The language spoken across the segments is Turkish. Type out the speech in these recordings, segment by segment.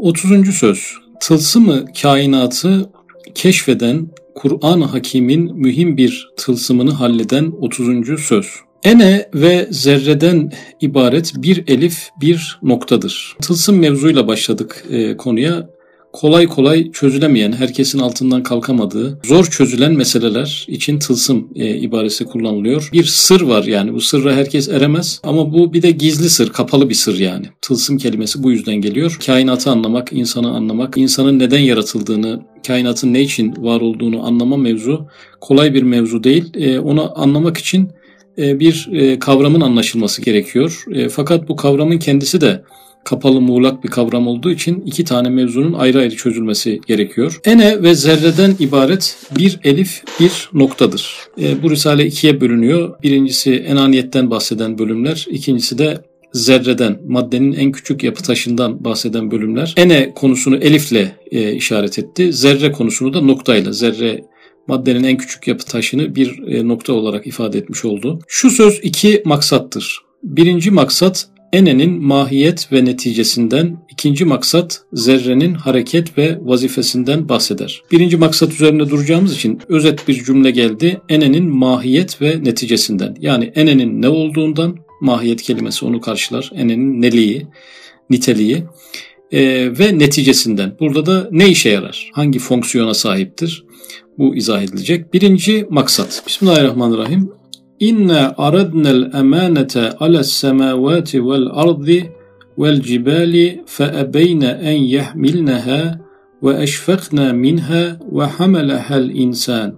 30. söz. Tılsımı kainatı keşfeden Kur'an-ı Hakim'in mühim bir tılsımını halleden 30. söz. Ene ve zerreden ibaret bir elif bir noktadır. Tılsım mevzuyla başladık e, konuya kolay kolay çözülemeyen, herkesin altından kalkamadığı, zor çözülen meseleler için tılsım e, ibaresi kullanılıyor. Bir sır var yani bu sırra herkes eremez ama bu bir de gizli sır, kapalı bir sır yani. Tılsım kelimesi bu yüzden geliyor. Kainatı anlamak, insanı anlamak, insanın neden yaratıldığını, kainatın ne için var olduğunu anlama mevzu kolay bir mevzu değil. E, onu anlamak için e, bir e, kavramın anlaşılması gerekiyor. E, fakat bu kavramın kendisi de kapalı muğlak bir kavram olduğu için iki tane mevzunun ayrı ayrı çözülmesi gerekiyor. Ene ve zerreden ibaret bir elif bir noktadır. E, bu risale ikiye bölünüyor. Birincisi enaniyetten bahseden bölümler, ikincisi de zerreden, maddenin en küçük yapı taşından bahseden bölümler. Ene konusunu elifle e, işaret etti. Zerre konusunu da noktayla. Zerre maddenin en küçük yapı taşını bir e, nokta olarak ifade etmiş oldu. Şu söz iki maksattır. Birinci maksat enenin mahiyet ve neticesinden, ikinci maksat zerrenin hareket ve vazifesinden bahseder. Birinci maksat üzerinde duracağımız için özet bir cümle geldi. Enenin mahiyet ve neticesinden. Yani enenin ne olduğundan, mahiyet kelimesi onu karşılar. Enenin neliği, niteliği e, ve neticesinden. Burada da ne işe yarar? Hangi fonksiyona sahiptir? Bu izah edilecek. Birinci maksat. Bismillahirrahmanirrahim. İnna aradnel emanete ales semavati vel ardi vel cibali fe ebeyne en yahmilneha ve eşfekna minha ve hamelehel insan.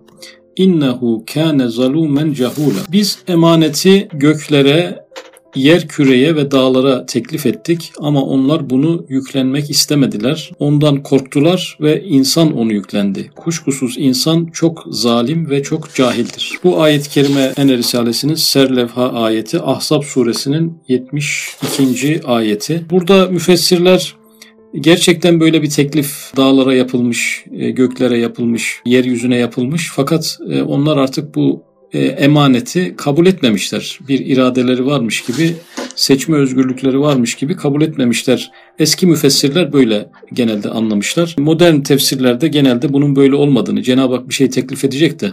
İnnehu kâne zalumen cehula. Biz emaneti göklere, yer küreye ve dağlara teklif ettik ama onlar bunu yüklenmek istemediler. Ondan korktular ve insan onu yüklendi. Kuşkusuz insan çok zalim ve çok cahildir. Bu ayet-i kerime Ene Risalesi'nin Serlevha ayeti Ahzab suresinin 72. ayeti. Burada müfessirler Gerçekten böyle bir teklif dağlara yapılmış, e, göklere yapılmış, yeryüzüne yapılmış. Fakat e, onlar artık bu emaneti kabul etmemişler. Bir iradeleri varmış gibi, seçme özgürlükleri varmış gibi kabul etmemişler. Eski müfessirler böyle genelde anlamışlar. Modern tefsirlerde genelde bunun böyle olmadığını, Cenab-ı Hak bir şey teklif edecek de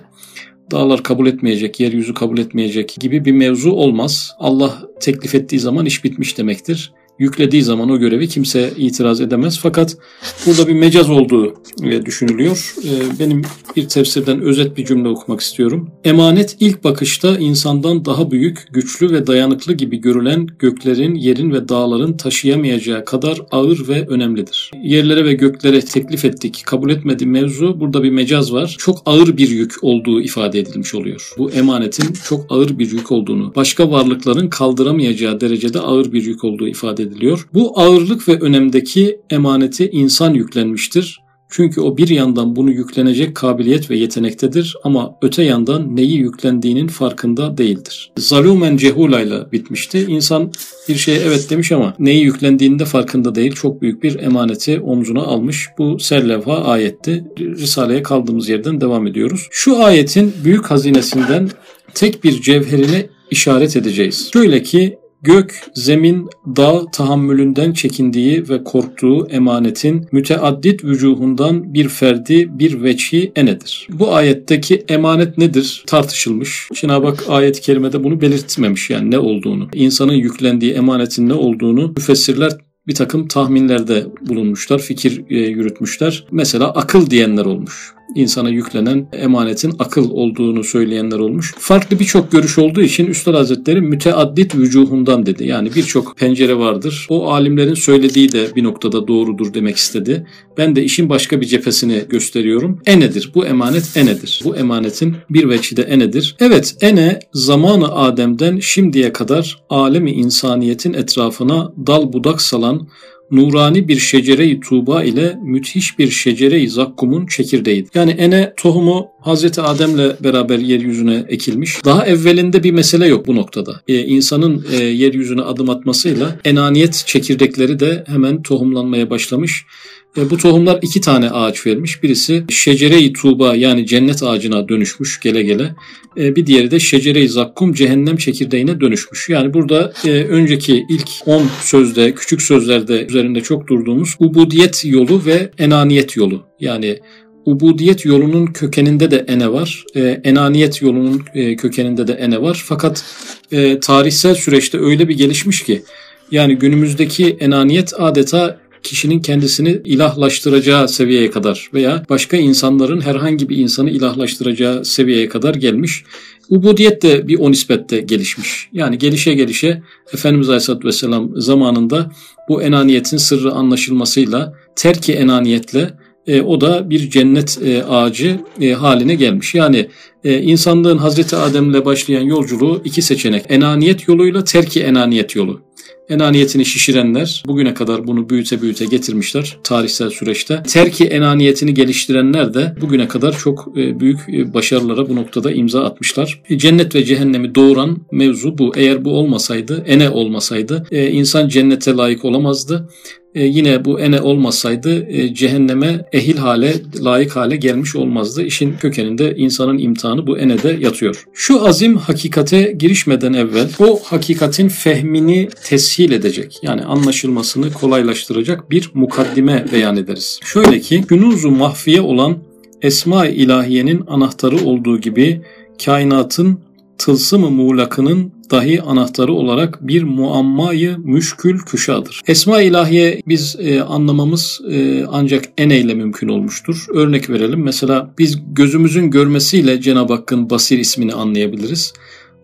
dağlar kabul etmeyecek, yeryüzü kabul etmeyecek gibi bir mevzu olmaz. Allah teklif ettiği zaman iş bitmiş demektir yüklediği zaman o görevi kimse itiraz edemez. Fakat burada bir mecaz olduğu e, düşünülüyor. E, benim bir tefsirden özet bir cümle okumak istiyorum. Emanet ilk bakışta insandan daha büyük, güçlü ve dayanıklı gibi görülen göklerin, yerin ve dağların taşıyamayacağı kadar ağır ve önemlidir. Yerlere ve göklere teklif ettik, kabul etmedi mevzu. Burada bir mecaz var. Çok ağır bir yük olduğu ifade edilmiş oluyor. Bu emanetin çok ağır bir yük olduğunu, başka varlıkların kaldıramayacağı derecede ağır bir yük olduğu ifade edilmiş ediliyor. Bu ağırlık ve önemdeki emaneti insan yüklenmiştir. Çünkü o bir yandan bunu yüklenecek kabiliyet ve yetenektedir ama öte yandan neyi yüklendiğinin farkında değildir. Zalumen cehulayla bitmişti. İnsan bir şeye evet demiş ama neyi yüklendiğinde farkında değil. Çok büyük bir emaneti omzuna almış. Bu serlevha ayetti. Risale'ye kaldığımız yerden devam ediyoruz. Şu ayetin büyük hazinesinden tek bir cevherine işaret edeceğiz. Şöyle ki Gök, zemin, dağ tahammülünden çekindiği ve korktuğu emanetin müteaddit vücuhundan bir ferdi, bir veçhi enedir. Bu ayetteki emanet nedir tartışılmış. Cenab-ı Hak ayet-i kerimede bunu belirtmemiş yani ne olduğunu. İnsanın yüklendiği emanetin ne olduğunu müfessirler bir takım tahminlerde bulunmuşlar, fikir e, yürütmüşler. Mesela akıl diyenler olmuş insana yüklenen emanetin akıl olduğunu söyleyenler olmuş. Farklı birçok görüş olduğu için Üstad Hazretleri müteaddit vücuhundan dedi. Yani birçok pencere vardır. O alimlerin söylediği de bir noktada doğrudur demek istedi. Ben de işin başka bir cephesini gösteriyorum. Enedir. Bu emanet enedir. Bu emanetin bir veçide enedir. Evet ene zamanı Adem'den şimdiye kadar alemi insaniyetin etrafına dal budak salan nurani bir şecere-i tuğba ile müthiş bir şecere-i zakkumun çekirdeğidir. Yani ene tohumu Hazreti Adem'le beraber yeryüzüne ekilmiş. Daha evvelinde bir mesele yok bu noktada. Ee, insanın e, yeryüzüne adım atmasıyla enaniyet çekirdekleri de hemen tohumlanmaya başlamış E, bu tohumlar iki tane ağaç vermiş. Birisi şecere-i tuğba yani cennet ağacına dönüşmüş gele gele. E, bir diğeri de şecere-i zakkum cehennem çekirdeğine dönüşmüş. Yani burada e, önceki ilk 10 sözde, küçük sözlerde üzerinde çok durduğumuz ubudiyet yolu ve enaniyet yolu. Yani ubudiyet yolunun kökeninde de ene var. E, enaniyet yolunun e, kökeninde de ene var. Fakat e, tarihsel süreçte öyle bir gelişmiş ki yani günümüzdeki enaniyet adeta kişinin kendisini ilahlaştıracağı seviyeye kadar veya başka insanların herhangi bir insanı ilahlaştıracağı seviyeye kadar gelmiş. Ubudiyet de bir o nispette gelişmiş. Yani gelişe gelişe Efendimiz Aleyhisselatü Vesselam zamanında bu enaniyetin sırrı anlaşılmasıyla terki enaniyetle e, o da bir cennet e, ağacı e, haline gelmiş. Yani e, insanlığın Hazreti Adem'le başlayan yolculuğu iki seçenek. Enaniyet yoluyla terki enaniyet yolu. Enaniyetini şişirenler bugüne kadar bunu büyüte büyüte getirmişler tarihsel süreçte. Terki enaniyetini geliştirenler de bugüne kadar çok e, büyük e, başarılara bu noktada imza atmışlar. E, cennet ve cehennemi doğuran mevzu bu. Eğer bu olmasaydı, ene olmasaydı insan cennete layık olamazdı e, yine bu ene olmasaydı e, cehenneme ehil hale, layık hale gelmiş olmazdı. İşin kökeninde insanın imtihanı bu enede yatıyor. Şu azim hakikate girişmeden evvel o hakikatin fehmini teshil edecek yani anlaşılmasını kolaylaştıracak bir mukaddime beyan ederiz. Şöyle ki günuzu mahfiye olan Esma-i İlahiye'nin anahtarı olduğu gibi kainatın tılsım-ı muğlakının dahi anahtarı olarak bir muammayı müşkül küşadır. Esma ilahiye biz e, anlamamız e, ancak ene ile mümkün olmuştur. Örnek verelim. Mesela biz gözümüzün görmesiyle Cenab-ı Hakk'ın Basir ismini anlayabiliriz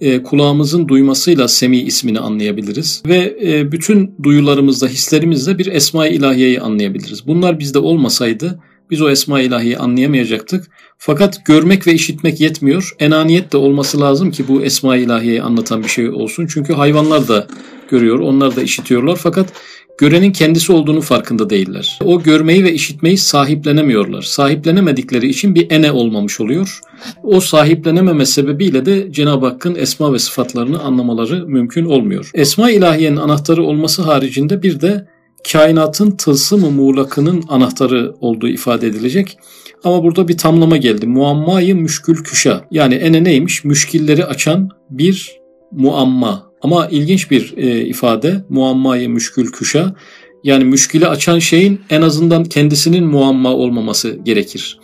e, kulağımızın duymasıyla Semi ismini anlayabiliriz ve e, bütün duyularımızda, hislerimizle bir Esma-i İlahiye'yi anlayabiliriz. Bunlar bizde olmasaydı biz o Esma ilahiyi anlayamayacaktık. Fakat görmek ve işitmek yetmiyor. Enaniyet de olması lazım ki bu Esma ilahiyeyi anlatan bir şey olsun. Çünkü hayvanlar da görüyor, onlar da işitiyorlar. Fakat görenin kendisi olduğunu farkında değiller. O görmeyi ve işitmeyi sahiplenemiyorlar. Sahiplenemedikleri için bir ene olmamış oluyor. O sahiplenememe sebebiyle de Cenab-ı Hakk'ın esma ve sıfatlarını anlamaları mümkün olmuyor. Esma ilahiyenin anahtarı olması haricinde bir de kainatın tılsım-ı muğlakının anahtarı olduğu ifade edilecek. Ama burada bir tamlama geldi. Muammayı müşkül küşa. Yani ene neymiş? Müşkilleri açan bir muamma. Ama ilginç bir e, ifade. Muammayı müşkül küşa. Yani müşkili açan şeyin en azından kendisinin muamma olmaması gerekir.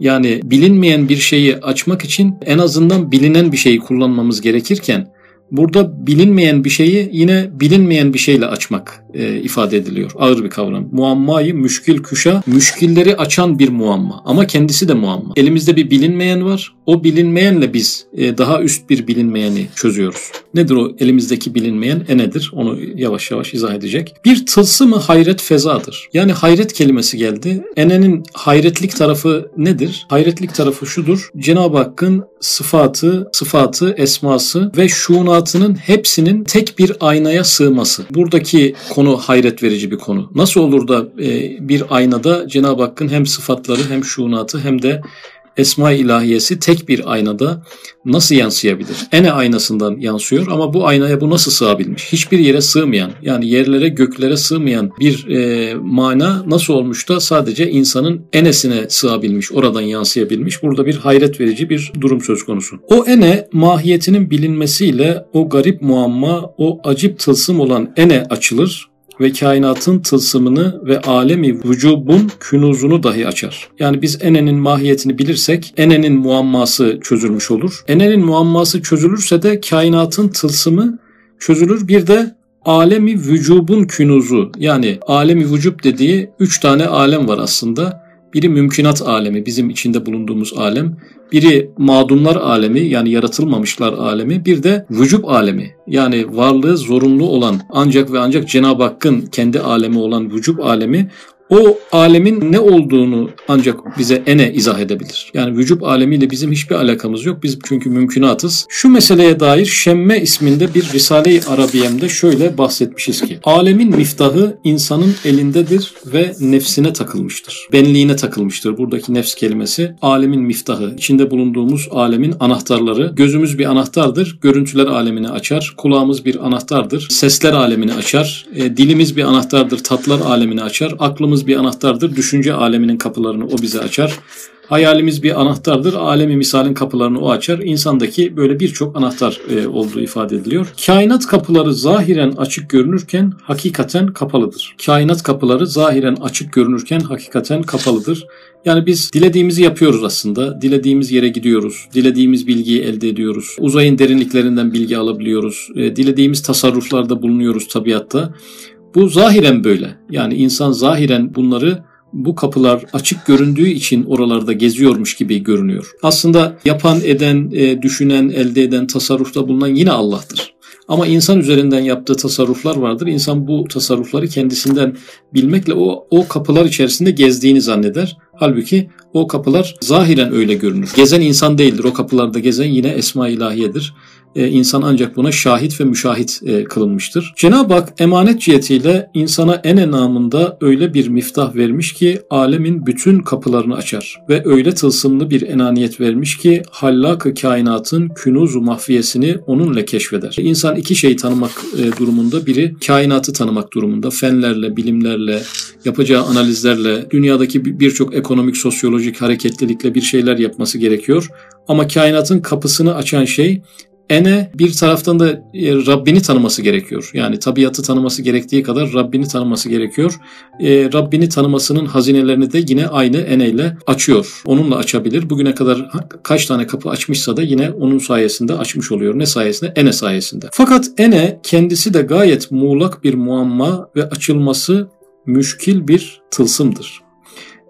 Yani bilinmeyen bir şeyi açmak için en azından bilinen bir şeyi kullanmamız gerekirken Burada bilinmeyen bir şeyi yine bilinmeyen bir şeyle açmak e, ifade ediliyor. Ağır bir kavram. Muammayı müşkil kuşa, müşkilleri açan bir muamma. Ama kendisi de muamma. Elimizde bir bilinmeyen var. O bilinmeyenle biz e, daha üst bir bilinmeyeni çözüyoruz. Nedir o elimizdeki bilinmeyen? E nedir? Onu yavaş yavaş izah edecek. Bir tılsı mı hayret fezadır. Yani hayret kelimesi geldi. Enenin hayretlik tarafı nedir? Hayretlik tarafı şudur. Cenab-ı Hakk'ın sıfatı, sıfatı, esması ve şunatının hepsinin tek bir aynaya sığması. Buradaki konu hayret verici bir konu. Nasıl olur da e, bir aynada Cenab-ı Hakk'ın hem sıfatları hem şunatı hem de Esma-i ilahiyesi tek bir aynada nasıl yansıyabilir? Ene aynasından yansıyor ama bu aynaya bu nasıl sığabilmiş? Hiçbir yere sığmayan yani yerlere göklere sığmayan bir e, mana nasıl olmuş da sadece insanın enesine sığabilmiş, oradan yansıyabilmiş. Burada bir hayret verici bir durum söz konusu. O ene mahiyetinin bilinmesiyle o garip muamma, o acip tılsım olan ene açılır ve kainatın tılsımını ve alemi vücubun künuzunu dahi açar. Yani biz enenin mahiyetini bilirsek enenin muamması çözülmüş olur. Enenin muamması çözülürse de kainatın tılsımı çözülür. Bir de alemi vücubun künuzu yani alemi vücub dediği üç tane alem var aslında. Biri mümkünat alemi, bizim içinde bulunduğumuz alem. Biri madunlar alemi yani yaratılmamışlar alemi. Bir de vücub alemi yani varlığı zorunlu olan ancak ve ancak Cenab-ı Hakk'ın kendi alemi olan vücub alemi o alemin ne olduğunu ancak bize ene izah edebilir. Yani vücub alemiyle bizim hiçbir alakamız yok. Biz çünkü mümkünatız. Şu meseleye dair Şemme isminde bir Risale-i Arabiye'mde şöyle bahsetmişiz ki alemin miftahı insanın elindedir ve nefsine takılmıştır. Benliğine takılmıştır. Buradaki nefs kelimesi alemin miftahı. İçinde bulunduğumuz alemin anahtarları. Gözümüz bir anahtardır. Görüntüler alemini açar. Kulağımız bir anahtardır. Sesler alemini açar. E, dilimiz bir anahtardır. Tatlar alemini açar. Aklımız Bir anahtardır. Düşünce aleminin kapılarını o bize açar. Hayalimiz bir anahtardır. Alemi misalin kapılarını o açar. İnsandaki böyle birçok anahtar e, olduğu ifade ediliyor. Kainat kapıları zahiren açık görünürken hakikaten kapalıdır. Kainat kapıları zahiren açık görünürken hakikaten kapalıdır. Yani biz dilediğimizi yapıyoruz aslında. Dilediğimiz yere gidiyoruz. Dilediğimiz bilgiyi elde ediyoruz. Uzayın derinliklerinden bilgi alabiliyoruz. E, dilediğimiz tasarruflarda bulunuyoruz tabiatta. Bu zahiren böyle. Yani insan zahiren bunları bu kapılar açık göründüğü için oralarda geziyormuş gibi görünüyor. Aslında yapan, eden, e, düşünen, elde eden, tasarrufta bulunan yine Allah'tır. Ama insan üzerinden yaptığı tasarruflar vardır. İnsan bu tasarrufları kendisinden bilmekle o, o kapılar içerisinde gezdiğini zanneder. Halbuki o kapılar zahiren öyle görünür. Gezen insan değildir. O kapılarda gezen yine Esma ilahiyedir e, insan ancak buna şahit ve müşahit e, kılınmıştır. Cenab-ı Hak emanet cihetiyle insana en enamında öyle bir miftah vermiş ki alemin bütün kapılarını açar ve öyle tılsımlı bir enaniyet vermiş ki hallak kainatın künuzu mahfiyesini onunla keşfeder. İnsan iki şeyi tanımak e, durumunda biri kainatı tanımak durumunda fenlerle, bilimlerle, yapacağı analizlerle, dünyadaki birçok ekonomik, sosyolojik hareketlilikle bir şeyler yapması gerekiyor. Ama kainatın kapısını açan şey ene bir taraftan da e, Rabbini tanıması gerekiyor. Yani tabiatı tanıması gerektiği kadar Rabbini tanıması gerekiyor. E, Rabbini tanımasının hazinelerini de yine aynı eneyle açıyor. Onunla açabilir. Bugüne kadar kaç tane kapı açmışsa da yine onun sayesinde açmış oluyor. Ne sayesinde? Ene sayesinde. Fakat ene kendisi de gayet muğlak bir muamma ve açılması müşkil bir tılsımdır.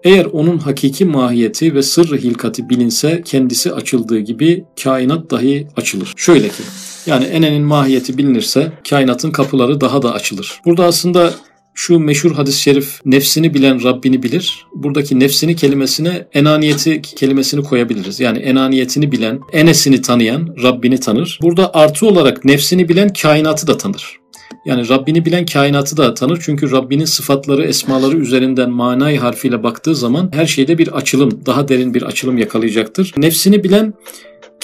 Eğer onun hakiki mahiyeti ve sırrı hilkati bilinse kendisi açıldığı gibi kainat dahi açılır. Şöyle ki yani enenin mahiyeti bilinirse kainatın kapıları daha da açılır. Burada aslında şu meşhur hadis-i şerif nefsini bilen Rabbini bilir. Buradaki nefsini kelimesine enaniyeti kelimesini koyabiliriz. Yani enaniyetini bilen, enesini tanıyan Rabbini tanır. Burada artı olarak nefsini bilen kainatı da tanır. Yani Rabbini bilen kainatı da tanır. Çünkü Rabbinin sıfatları, esmaları üzerinden manayı harfiyle baktığı zaman her şeyde bir açılım, daha derin bir açılım yakalayacaktır. Nefsini bilen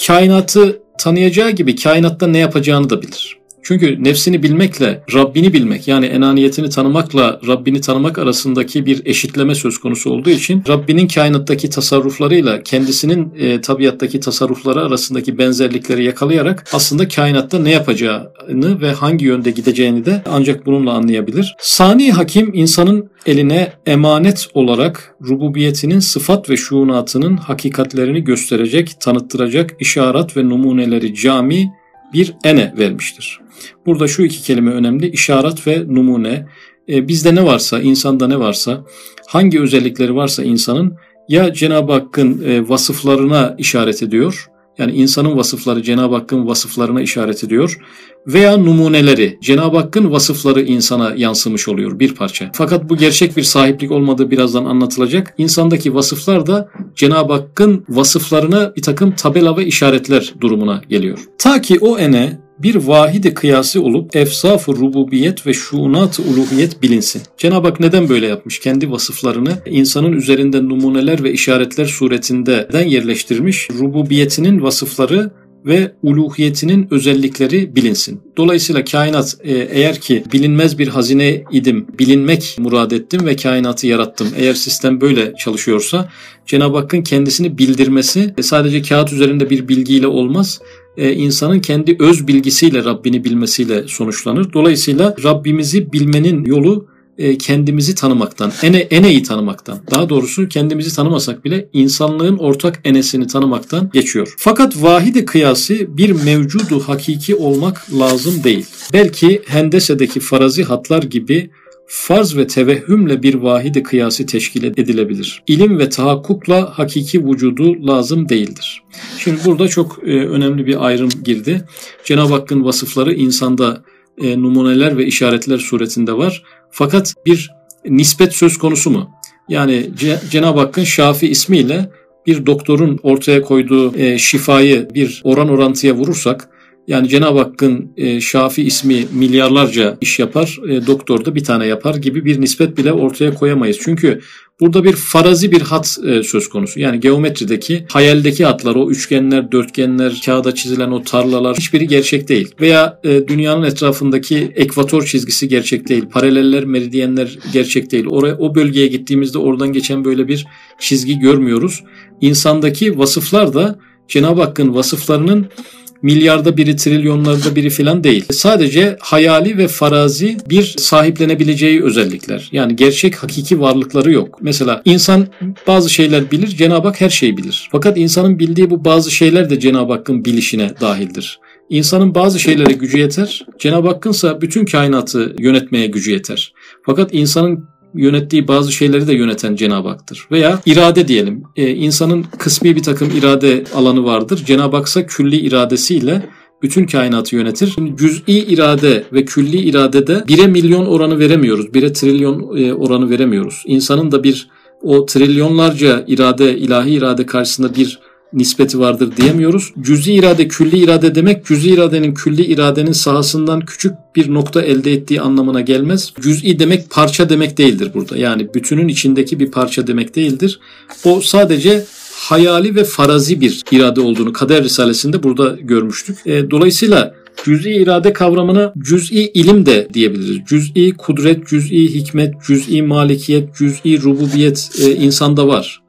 kainatı tanıyacağı gibi kainatta ne yapacağını da bilir. Çünkü nefsini bilmekle Rabbini bilmek yani enaniyetini tanımakla Rabbini tanımak arasındaki bir eşitleme söz konusu olduğu için Rabbinin kainattaki tasarruflarıyla kendisinin e, tabiattaki tasarrufları arasındaki benzerlikleri yakalayarak aslında kainatta ne yapacağını ve hangi yönde gideceğini de ancak bununla anlayabilir. Sani Hakim insanın eline emanet olarak rububiyetinin sıfat ve şuunatının hakikatlerini gösterecek, tanıttıracak işaret ve numuneleri cami bir ene vermiştir. Burada şu iki kelime önemli. İşaret ve numune. E, bizde ne varsa, insanda ne varsa, hangi özellikleri varsa insanın ya Cenab-ı Hakk'ın e, vasıflarına işaret ediyor. Yani insanın vasıfları Cenab-ı Hakk'ın vasıflarına işaret ediyor veya numuneleri Cenab-ı Hakk'ın vasıfları insana yansımış oluyor bir parça. Fakat bu gerçek bir sahiplik olmadığı birazdan anlatılacak. İnsandaki vasıflar da Cenab-ı Hakk'ın vasıflarına bir takım tabela ve işaretler durumuna geliyor. Ta ki o ene bir vahidi kıyası olup efsaf-ı rububiyet ve şuunat-ı uluhiyet bilinsin. Cenab-ı Hak neden böyle yapmış? Kendi vasıflarını insanın üzerinde numuneler ve işaretler suretinde yerleştirmiş. Rububiyetinin vasıfları ve uluhiyetinin özellikleri bilinsin. Dolayısıyla kainat e, eğer ki bilinmez bir hazine idim, bilinmek murad ettim ve kainatı yarattım. Eğer sistem böyle çalışıyorsa Cenab-ı Hakk'ın kendisini bildirmesi e, sadece kağıt üzerinde bir bilgiyle olmaz e, insanın kendi öz bilgisiyle Rabbini bilmesiyle sonuçlanır. Dolayısıyla Rabbimizi bilmenin yolu e, kendimizi tanımaktan, ene, eneyi tanımaktan, daha doğrusu kendimizi tanımasak bile insanlığın ortak enesini tanımaktan geçiyor. Fakat vahidi kıyası bir mevcudu hakiki olmak lazım değil. Belki hendesedeki farazi hatlar gibi farz ve tevehhümle bir vahidi kıyası teşkil edilebilir. İlim ve tahakkukla hakiki vücudu lazım değildir. Şimdi burada çok e, önemli bir ayrım girdi. Cenab-ı Hakk'ın vasıfları insanda e, numuneler ve işaretler suretinde var. Fakat bir nispet söz konusu mu? Yani Cenab-ı Hakk'ın Şafi ismiyle bir doktorun ortaya koyduğu e, şifayı bir oran orantıya vurursak yani Cenab-ı Hakk'ın e, Şafi ismi milyarlarca iş yapar, e, doktor da bir tane yapar gibi bir nispet bile ortaya koyamayız. Çünkü Burada bir farazi bir hat e, söz konusu. Yani geometrideki hayaldeki hatlar, o üçgenler, dörtgenler, kağıda çizilen o tarlalar hiçbiri gerçek değil. Veya e, dünyanın etrafındaki ekvator çizgisi gerçek değil. Paraleller, meridyenler gerçek değil. Oraya o bölgeye gittiğimizde oradan geçen böyle bir çizgi görmüyoruz. İnsandaki vasıflar da Cenab-ı Hakk'ın vasıflarının milyarda biri, trilyonlarda biri falan değil. Sadece hayali ve farazi bir sahiplenebileceği özellikler. Yani gerçek hakiki varlıkları yok. Mesela insan bazı şeyler bilir, Cenab-ı Hak her şeyi bilir. Fakat insanın bildiği bu bazı şeyler de Cenab-ı Hakk'ın bilişine dahildir. İnsanın bazı şeylere gücü yeter, Cenab-ı Hakk'ınsa bütün kainatı yönetmeye gücü yeter. Fakat insanın yönettiği bazı şeyleri de yöneten Cenab-ı Hak'tır. Veya irade diyelim. E, insanın kısmi bir takım irade alanı vardır. Cenab-ı Hak'sa külli iradesiyle bütün kainatı yönetir. Cüz'i irade ve külli iradede bire milyon oranı veremiyoruz. Bire trilyon e, oranı veremiyoruz. İnsanın da bir o trilyonlarca irade, ilahi irade karşısında bir nispeti vardır diyemiyoruz. Cüzi irade, külli irade demek cüzi iradenin külli iradenin sahasından küçük bir nokta elde ettiği anlamına gelmez. Cüz'i demek parça demek değildir burada. Yani bütünün içindeki bir parça demek değildir. O sadece hayali ve farazi bir irade olduğunu Kader Risalesi'nde burada görmüştük. E, dolayısıyla cüz'i irade kavramına cüz'i ilim de diyebiliriz. Cüz'i kudret, cüz'i hikmet, cüz'i malikiyet, cüz'i rububiyet e, insanda var.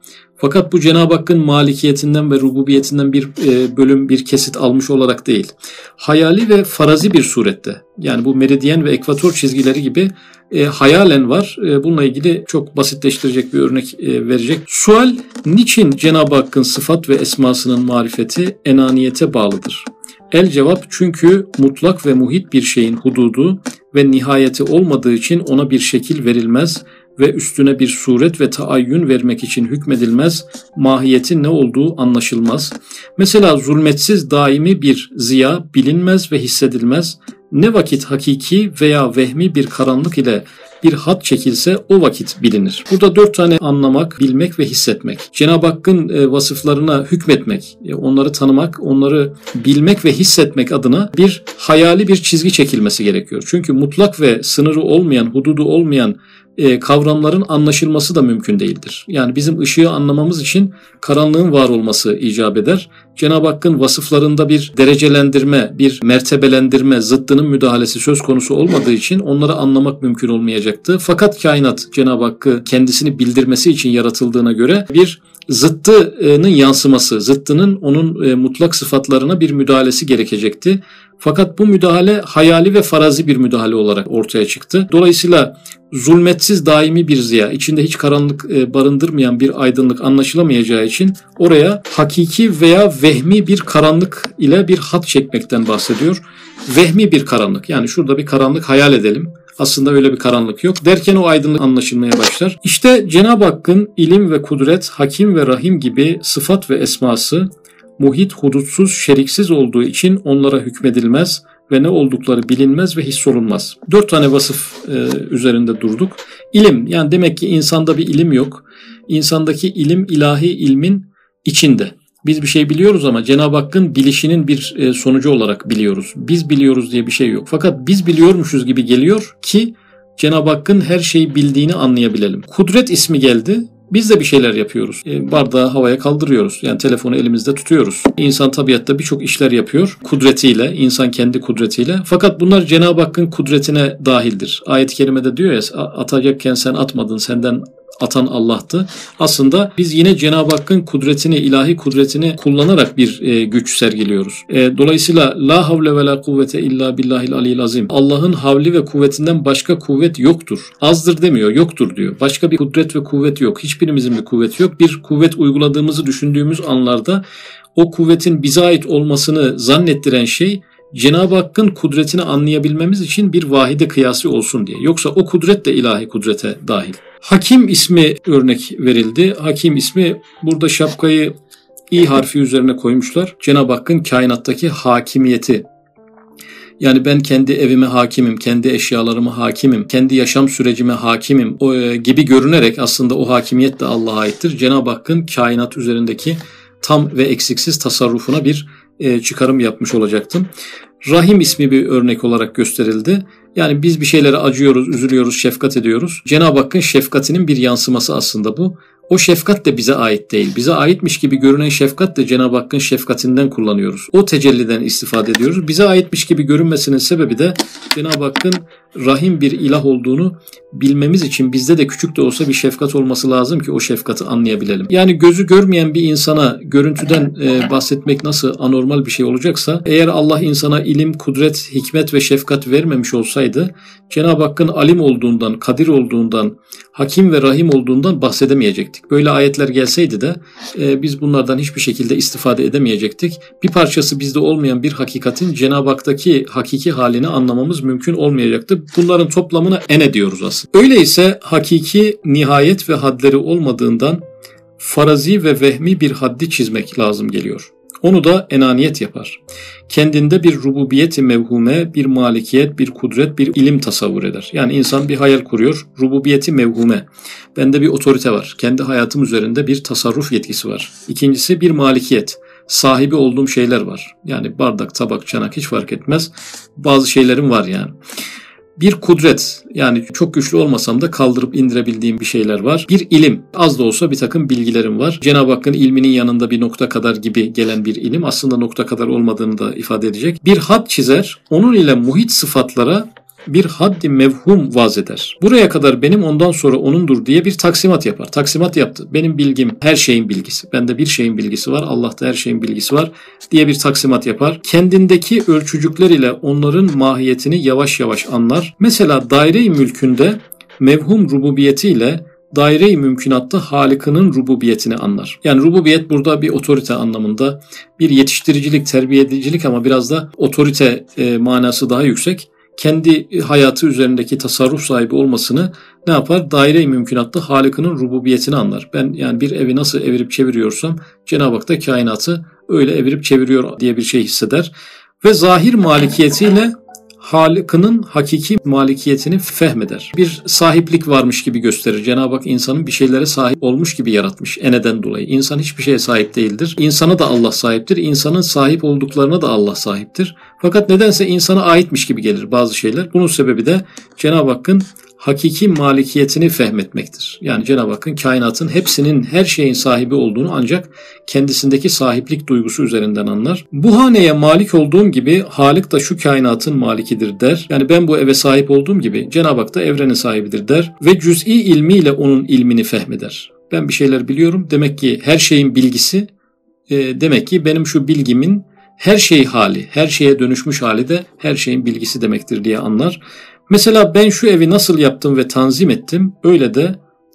Fakat bu Cenab-ı Hakk'ın malikiyetinden ve rububiyetinden bir e, bölüm, bir kesit almış olarak değil. Hayali ve farazi bir surette. Yani bu meridyen ve ekvator çizgileri gibi e, hayalen var. E, bununla ilgili çok basitleştirecek bir örnek e, verecek. Sual, niçin Cenab-ı Hakk'ın sıfat ve esmasının marifeti enaniyete bağlıdır? El cevap çünkü mutlak ve muhit bir şeyin hududu ve nihayeti olmadığı için ona bir şekil verilmez ve üstüne bir suret ve taayyün vermek için hükmedilmez, mahiyetin ne olduğu anlaşılmaz. Mesela zulmetsiz daimi bir ziya bilinmez ve hissedilmez. Ne vakit hakiki veya vehmi bir karanlık ile bir hat çekilse o vakit bilinir. Burada dört tane anlamak, bilmek ve hissetmek. Cenab-ı Hakk'ın e, vasıflarına hükmetmek, e, onları tanımak, onları bilmek ve hissetmek adına bir hayali bir çizgi çekilmesi gerekiyor. Çünkü mutlak ve sınırı olmayan, hududu olmayan e, kavramların anlaşılması da mümkün değildir. Yani bizim ışığı anlamamız için karanlığın var olması icap eder. Cenab-ı Hakk'ın vasıflarında bir derecelendirme, bir mertebelendirme, zıttının müdahalesi söz konusu olmadığı için onları anlamak mümkün olmayacaktı. Fakat kainat Cenab-ı Hakk'ı kendisini bildirmesi için yaratıldığına göre bir zıttının yansıması, zıttının onun e, mutlak sıfatlarına bir müdahalesi gerekecekti. Fakat bu müdahale hayali ve farazi bir müdahale olarak ortaya çıktı. Dolayısıyla zulmetsiz daimi bir ziya, içinde hiç karanlık e, barındırmayan bir aydınlık anlaşılamayacağı için oraya hakiki veya vehmi bir karanlık ile bir hat çekmekten bahsediyor. Vehmi bir karanlık yani şurada bir karanlık hayal edelim. Aslında öyle bir karanlık yok. Derken o aydınlık anlaşılmaya başlar. İşte Cenab-ı Hakk'ın ilim ve kudret, hakim ve rahim gibi sıfat ve esması muhit hudutsuz, şeriksiz olduğu için onlara hükmedilmez ve ne oldukları bilinmez ve hissolunmaz. Dört tane vasıf e, üzerinde durduk. İlim, yani demek ki insanda bir ilim yok. İnsandaki ilim ilahi ilmin içinde. Biz bir şey biliyoruz ama Cenab-ı Hakk'ın bilişinin bir e, sonucu olarak biliyoruz. Biz biliyoruz diye bir şey yok. Fakat biz biliyormuşuz gibi geliyor ki Cenab-ı Hakk'ın her şeyi bildiğini anlayabilelim. Kudret ismi geldi. Biz de bir şeyler yapıyoruz. E, bardağı havaya kaldırıyoruz. Yani telefonu elimizde tutuyoruz. İnsan tabiatta birçok işler yapıyor. Kudretiyle, insan kendi kudretiyle. Fakat bunlar Cenab-ı Hakk'ın kudretine dahildir. Ayet-i kerimede diyor ya atacakken sen atmadın senden atan Allah'tı. Aslında biz yine Cenab-ı Hakk'ın kudretini, ilahi kudretini kullanarak bir e, güç sergiliyoruz. E, dolayısıyla la havle ve la kuvvete illa billahil aliyil azim. Allah'ın havli ve kuvvetinden başka kuvvet yoktur. Azdır demiyor, yoktur diyor. Başka bir kudret ve kuvvet yok. Hiçbirimizin bir kuvveti yok. Bir kuvvet uyguladığımızı düşündüğümüz anlarda o kuvvetin bize ait olmasını zannettiren şey Cenab-ı Hakk'ın kudretini anlayabilmemiz için bir vahide kıyası olsun diye. Yoksa o kudret de ilahi kudrete dahil. Hakim ismi örnek verildi. Hakim ismi burada şapkayı i harfi üzerine koymuşlar. Cenab-ı Hakk'ın kainattaki hakimiyeti yani ben kendi evime hakimim, kendi eşyalarıma hakimim, kendi yaşam sürecime hakimim o, e, gibi görünerek aslında o hakimiyet de Allah'a aittir. Cenab-ı Hakk'ın kainat üzerindeki tam ve eksiksiz tasarrufuna bir e, çıkarım yapmış olacaktım. Rahim ismi bir örnek olarak gösterildi. Yani biz bir şeylere acıyoruz, üzülüyoruz, şefkat ediyoruz. Cenab-ı Hakk'ın şefkatinin bir yansıması aslında bu. O şefkat de bize ait değil. Bize aitmiş gibi görünen şefkat de Cenab-ı Hakk'ın şefkatinden kullanıyoruz. O tecelliden istifade ediyoruz. Bize aitmiş gibi görünmesinin sebebi de Cenab-ı Hakk'ın rahim bir ilah olduğunu bilmemiz için bizde de küçük de olsa bir şefkat olması lazım ki o şefkati anlayabilelim. Yani gözü görmeyen bir insana görüntüden e, bahsetmek nasıl anormal bir şey olacaksa eğer Allah insana ilim, kudret, hikmet ve şefkat vermemiş olsaydı Cenab-ı Hakk'ın alim olduğundan, kadir olduğundan, hakim ve rahim olduğundan bahsedemeyecektik. Böyle ayetler gelseydi de e, biz bunlardan hiçbir şekilde istifade edemeyecektik. Bir parçası bizde olmayan bir hakikatin Cenab-ı Hak'taki hakiki halini anlamamız mümkün olmayacaktı. Bunların toplamına ene diyoruz aslında. Öyleyse hakiki nihayet ve hadleri olmadığından farazi ve vehmi bir haddi çizmek lazım geliyor. Onu da enaniyet yapar. Kendinde bir rububiyeti mevhume, bir malikiyet, bir kudret, bir ilim tasavvur eder. Yani insan bir hayal kuruyor. Rububiyeti mevhume. Bende bir otorite var. Kendi hayatım üzerinde bir tasarruf yetkisi var. İkincisi bir malikiyet sahibi olduğum şeyler var. Yani bardak, tabak, çanak hiç fark etmez. Bazı şeylerim var yani bir kudret yani çok güçlü olmasam da kaldırıp indirebildiğim bir şeyler var. Bir ilim az da olsa bir takım bilgilerim var. Cenab-ı Hakk'ın ilminin yanında bir nokta kadar gibi gelen bir ilim aslında nokta kadar olmadığını da ifade edecek. Bir had çizer onun ile muhit sıfatlara bir haddi mevhum vaz eder. Buraya kadar benim ondan sonra onundur diye bir taksimat yapar. Taksimat yaptı. Benim bilgim her şeyin bilgisi. Bende bir şeyin bilgisi var. Allah'ta her şeyin bilgisi var diye bir taksimat yapar. Kendindeki ölçücükler ile onların mahiyetini yavaş yavaş anlar. Mesela daire-i mülkünde mevhum rububiyetiyle daire-i mümkünatta Halık'ının rububiyetini anlar. Yani rububiyet burada bir otorite anlamında bir yetiştiricilik, terbiye edicilik ama biraz da otorite e, manası daha yüksek kendi hayatı üzerindeki tasarruf sahibi olmasını ne yapar? Daire-i mümkünatta Halık'ının rububiyetini anlar. Ben yani bir evi nasıl evirip çeviriyorsam Cenab-ı Hak da kainatı öyle evirip çeviriyor diye bir şey hisseder. Ve zahir malikiyetiyle Halık'ının hakiki malikiyetini fehmeder. Bir sahiplik varmış gibi gösterir. Cenab-ı Hak insanın bir şeylere sahip olmuş gibi yaratmış eneden dolayı. İnsan hiçbir şeye sahip değildir. İnsana da Allah sahiptir. İnsanın sahip olduklarına da Allah sahiptir. Fakat nedense insana aitmiş gibi gelir bazı şeyler. Bunun sebebi de Cenab-ı Hakk'ın hakiki malikiyetini fehmetmektir. Yani Cenab-ı Hakk'ın kainatın hepsinin her şeyin sahibi olduğunu ancak kendisindeki sahiplik duygusu üzerinden anlar. Bu haneye malik olduğum gibi Halik da şu kainatın malikidir der. Yani ben bu eve sahip olduğum gibi Cenab-ı Hak da evrenin sahibidir der ve cüz'i ilmiyle onun ilmini fehmeder. Ben bir şeyler biliyorum. Demek ki her şeyin bilgisi e, demek ki benim şu bilgimin her şey hali, her şeye dönüşmüş hali de her şeyin bilgisi demektir diye anlar. Mesela ben şu evi nasıl yaptım ve tanzim ettim, öyle de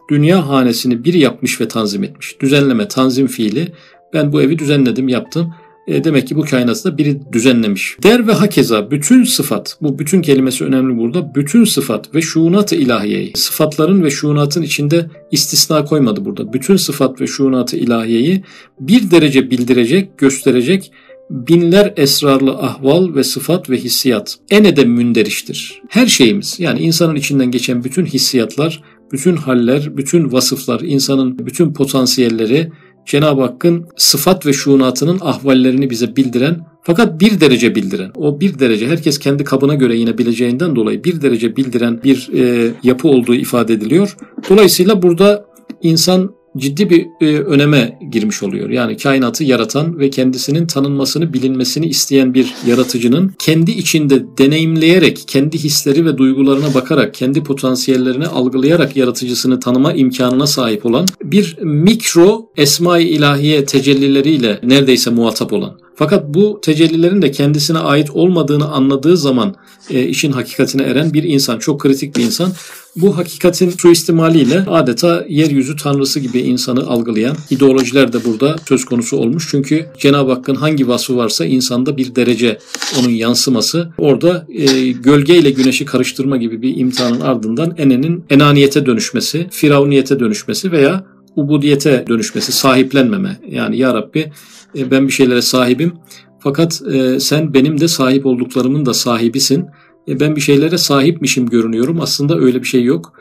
dünya hanesini bir yapmış ve tanzim etmiş. Düzenleme, tanzim fiili. Ben bu evi düzenledim, yaptım. E, demek ki bu kainatı da biri düzenlemiş. Der ve hakeza bütün sıfat, bu bütün kelimesi önemli burada. Bütün sıfat ve şuunat-ı ilahiyeyi, sıfatların ve şuunatın içinde istisna koymadı burada. Bütün sıfat ve şuunat-ı ilahiyeyi bir derece bildirecek, gösterecek binler esrarlı ahval ve sıfat ve hissiyat enede münderiştir. Her şeyimiz yani insanın içinden geçen bütün hissiyatlar, bütün haller, bütün vasıflar, insanın bütün potansiyelleri Cenab-ı Hakk'ın sıfat ve şuunatının ahvallerini bize bildiren fakat bir derece bildiren, o bir derece herkes kendi kabına göre yine bileceğinden dolayı bir derece bildiren bir e, yapı olduğu ifade ediliyor. Dolayısıyla burada insan ciddi bir e, öneme girmiş oluyor. Yani kainatı yaratan ve kendisinin tanınmasını, bilinmesini isteyen bir yaratıcının kendi içinde deneyimleyerek, kendi hisleri ve duygularına bakarak, kendi potansiyellerini algılayarak yaratıcısını tanıma imkanına sahip olan bir mikro esma-i ilahiye tecellileriyle neredeyse muhatap olan fakat bu tecellilerin de kendisine ait olmadığını anladığı zaman e, işin hakikatine eren bir insan, çok kritik bir insan. Bu hakikatin suistimaliyle adeta yeryüzü tanrısı gibi insanı algılayan ideolojiler de burada söz konusu olmuş. Çünkü Cenab-ı Hakk'ın hangi vasfı varsa insanda bir derece onun yansıması. Orada e, gölge ile güneşi karıştırma gibi bir imtihanın ardından enenin enaniyete dönüşmesi, firavuniyete dönüşmesi veya ubudiyete dönüşmesi, sahiplenmeme. Yani ya Rabbi e, ben bir şeylere sahibim fakat e, sen benim de sahip olduklarımın da sahibisin. E, ben bir şeylere sahipmişim görünüyorum. Aslında öyle bir şey yok.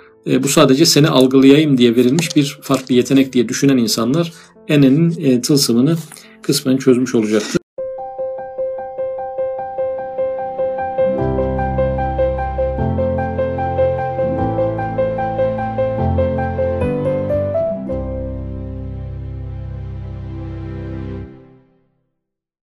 Bu sadece seni algılayayım diye verilmiş bir farklı yetenek diye düşünen insanlar Ene'nin tılsımını kısmen çözmüş olacaktır.